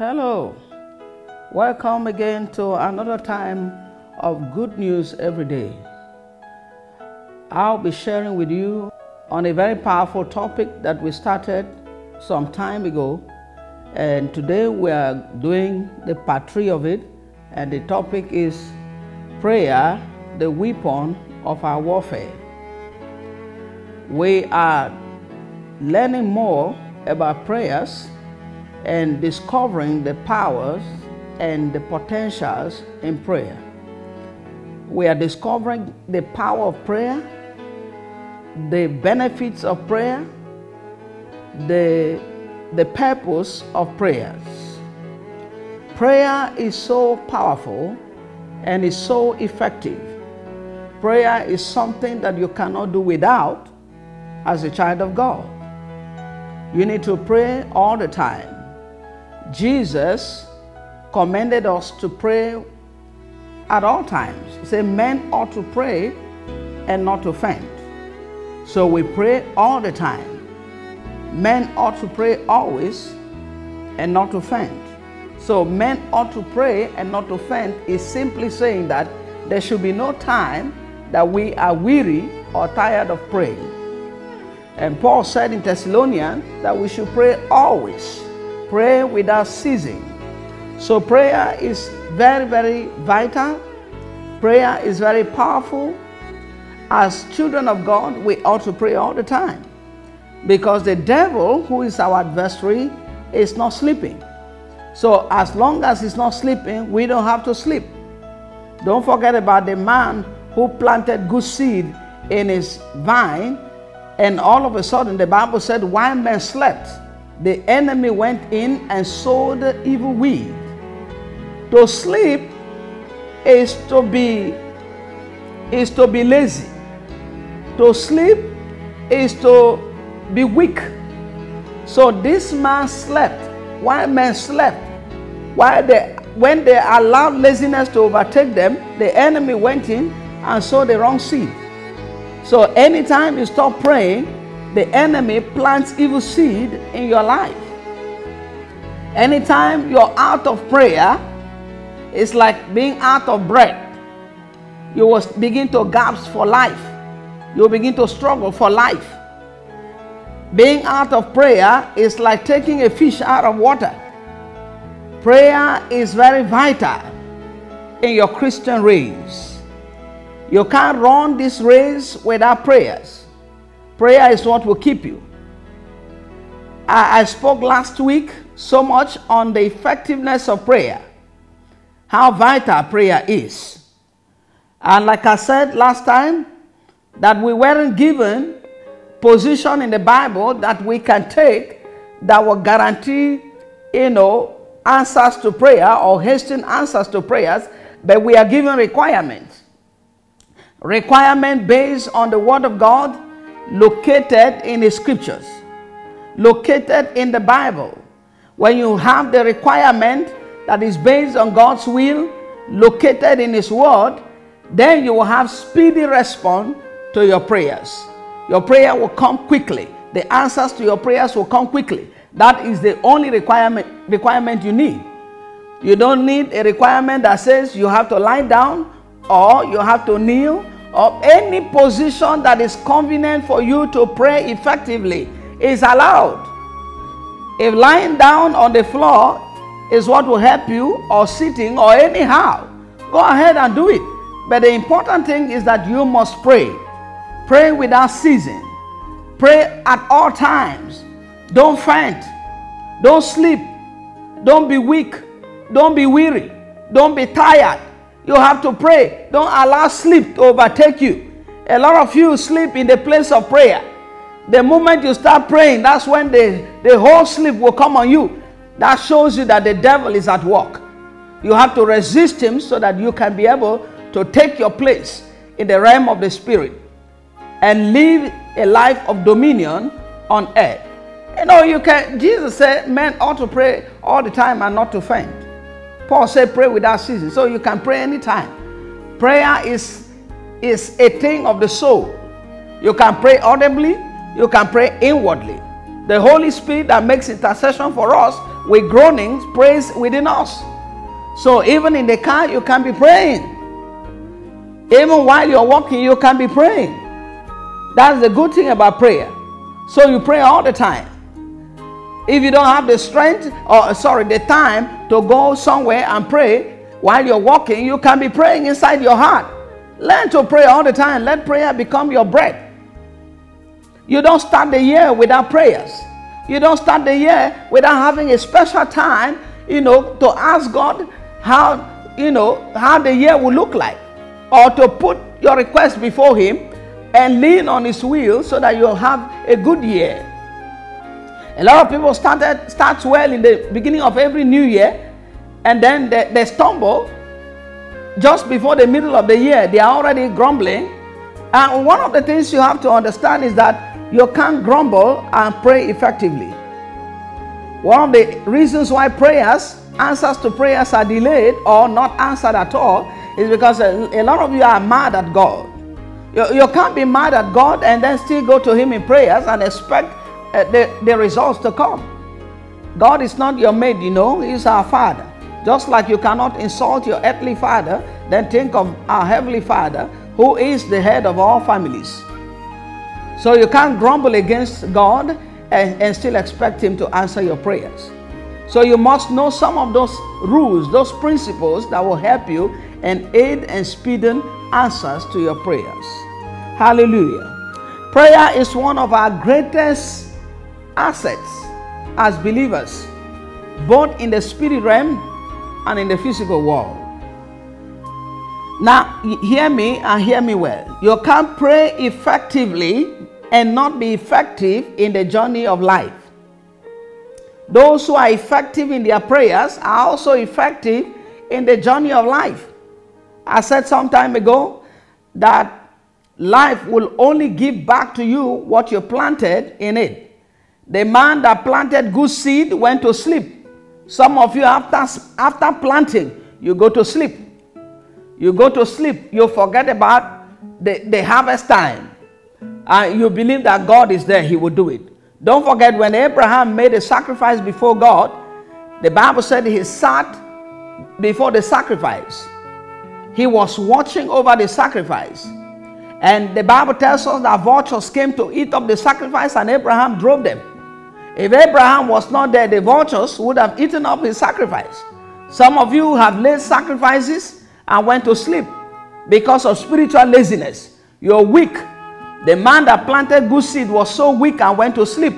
Hello. Welcome again to another time of good news every day. I'll be sharing with you on a very powerful topic that we started some time ago. And today we are doing the part three of it. And the topic is prayer, the weapon of our warfare. We are learning more about prayers and discovering the powers and the potentials in prayer. We are discovering the power of prayer, the benefits of prayer, the, the purpose of prayers. Prayer is so powerful and is so effective. Prayer is something that you cannot do without as a child of God. You need to pray all the time. Jesus commanded us to pray at all times. He said, Men ought to pray and not to faint. So we pray all the time. Men ought to pray always and not to faint. So men ought to pray and not to faint is simply saying that there should be no time that we are weary or tired of praying. And Paul said in Thessalonians that we should pray always, pray without ceasing. So prayer is very, very vital. Prayer is very powerful. As children of God, we ought to pray all the time. Because the devil, who is our adversary, is not sleeping. So as long as he's not sleeping, we don't have to sleep. Don't forget about the man who planted good seed in his vine, and all of a sudden the Bible said, while men slept, the enemy went in and sowed the evil weed. To sleep is to be is to be lazy. To sleep is to be weak. So this man slept while men slept. While they when they allowed laziness to overtake them, the enemy went in and sowed the wrong seed. So anytime you stop praying, the enemy plants evil seed in your life. Anytime you're out of prayer, it's like being out of breath. You will begin to gasp for life. You will begin to struggle for life. Being out of prayer is like taking a fish out of water. Prayer is very vital in your Christian race. You can't run this race without prayers. Prayer is what will keep you. I, I spoke last week so much on the effectiveness of prayer, how vital prayer is. And like I said last time, that we weren't given position in the Bible that we can take that will guarantee, you know, answers to prayer or hasten answers to prayers, but we are given requirements. Requirement based on the Word of God located in the scriptures, located in the Bible. When you have the requirement that is based on God's will, located in His Word, then you will have speedy response to your prayers. Your prayer will come quickly. The answers to your prayers will come quickly. That is the only requirement, requirement you need. You don't need a requirement that says you have to lie down or you have to kneel or any position that is convenient for you to pray effectively is allowed. If lying down on the floor is what will help you, or sitting, or anyhow, go ahead and do it. But the important thing is that you must pray. Pray without ceasing. Pray at all times. Don't faint. Don't sleep. Don't be weak. Don't be weary. Don't be tired. You have to pray. Don't allow sleep to overtake you. A lot of you sleep in the place of prayer. The moment you start praying, that's when the, the whole sleep will come on you. That shows you that the devil is at work. You have to resist him so that you can be able to take your place in the realm of the spirit and live a life of dominion on earth. You know, you can Jesus said men ought to pray all the time and not to faint. Paul said pray without ceasing. So you can pray anytime. Prayer is is a thing of the soul. You can pray audibly, you can pray inwardly. The Holy Spirit that makes intercession for us with groanings, prays within us. So even in the car, you can be praying. Even while you're walking, you can be praying. That's the good thing about prayer. So you pray all the time. If you don't have the strength or sorry, the time to go somewhere and pray while you're walking, you can be praying inside your heart. Learn to pray all the time. Let prayer become your bread. You don't start the year without prayers. You don't start the year without having a special time, you know, to ask God how, you know, how the year will look like or to put your request before him and lean on his will so that you'll have a good year. A lot of people started starts well in the beginning of every new year and then they, they stumble just before the middle of the year. They are already grumbling. And one of the things you have to understand is that you can't grumble and pray effectively. One of the reasons why prayers, answers to prayers are delayed or not answered at all is because a, a lot of you are mad at God. You, you can't be mad at God and then still go to Him in prayers and expect uh, the, the results to come. God is not your mate, you know, He's our Father. Just like you cannot insult your earthly father, then think of our heavenly Father, who is the head of all families. So you can't grumble against God and, and still expect Him to answer your prayers. So you must know some of those rules, those principles that will help you and aid and speeden answers to your prayers. Hallelujah. Prayer is one of our greatest assets as believers, both in the spirit realm and in the physical world. Now, hear me and hear me well. You can't pray effectively and not be effective in the journey of life. Those who are effective in their prayers are also effective in the journey of life. I said some time ago that life will only give back to you what you planted in it. The man that planted good seed went to sleep. Some of you, after, after planting, you go to sleep. You go to sleep, you forget about the, the harvest time. And you believe that God is there, He will do it. Don't forget when Abraham made a sacrifice before God, the Bible said he sat before the sacrifice. He was watching over the sacrifice. And the Bible tells us that vultures came to eat up the sacrifice and Abraham drove them. If Abraham was not there, the vultures would have eaten up his sacrifice. Some of you have laid sacrifices and went to sleep because of spiritual laziness. You're weak. The man that planted good seed was so weak and went to sleep.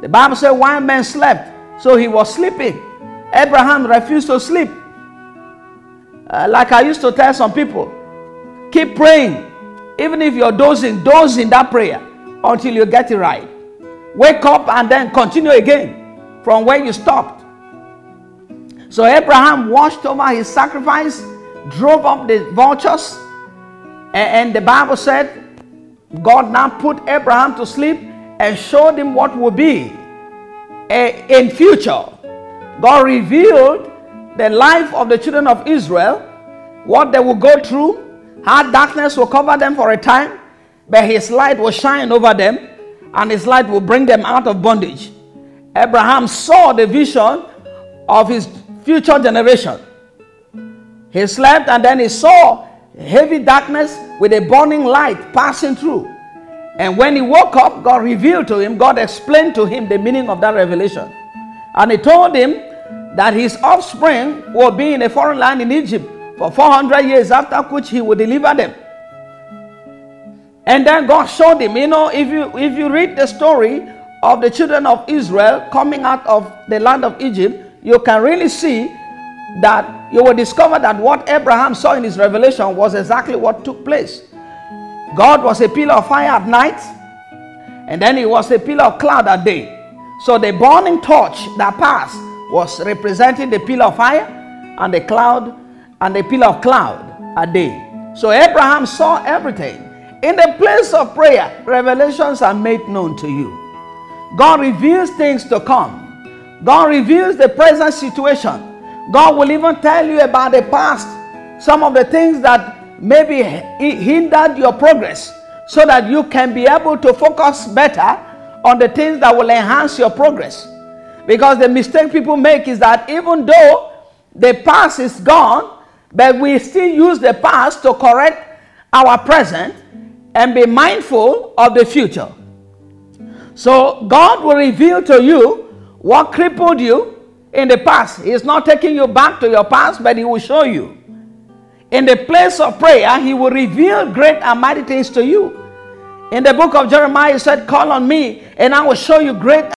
The Bible said one man slept, so he was sleeping. Abraham refused to sleep. Uh, like I used to tell some people, keep praying. Even if you're dozing, doze in that prayer until you get it right. Wake up and then continue again from where you stopped. So Abraham watched over his sacrifice, drove up the vultures, and, the Bible said God now put Abraham to sleep and showed him what would be in future. God revealed the life of the children of Israel, what they will go through, how darkness will cover them for a time, but his light will shine over them, and his light will bring them out of bondage. Abraham saw the vision of his future generation. He slept and then he saw heavy darkness with a burning light passing through. And when he woke up, God revealed to him, God explained to him the meaning of that revelation. And he told him that his offspring will be in a foreign land in Egypt for 400 years, after which he will deliver them. And then God showed him, you know, if you if you read the story of the children of Israel coming out of the land of Egypt, you can really see that you will discover that what Abraham saw in his revelation was exactly what took place. God was a pillar of fire at night, and then he was a pillar of cloud at day. So the burning torch that passed was representing the pillar of fire and the cloud and the pillar of cloud a day. So Abraham saw everything. In the place of prayer, revelations are made known to you. God reveals things to come. God reveals the present situation. God will even tell you about the past, some of the things that maybe hindered your progress, so that you can be able to focus better on the things that will enhance your progress. Because the mistake people make is that even though the past is gone, but we still use the past to correct our present and be mindful of the future. So God will reveal to you what crippled you in the past. He's not taking you back to your past, but He will show you. In the place of prayer, He will reveal great and mighty things to you. In the book of Jeremiah, He said, Call on me, and I will show you great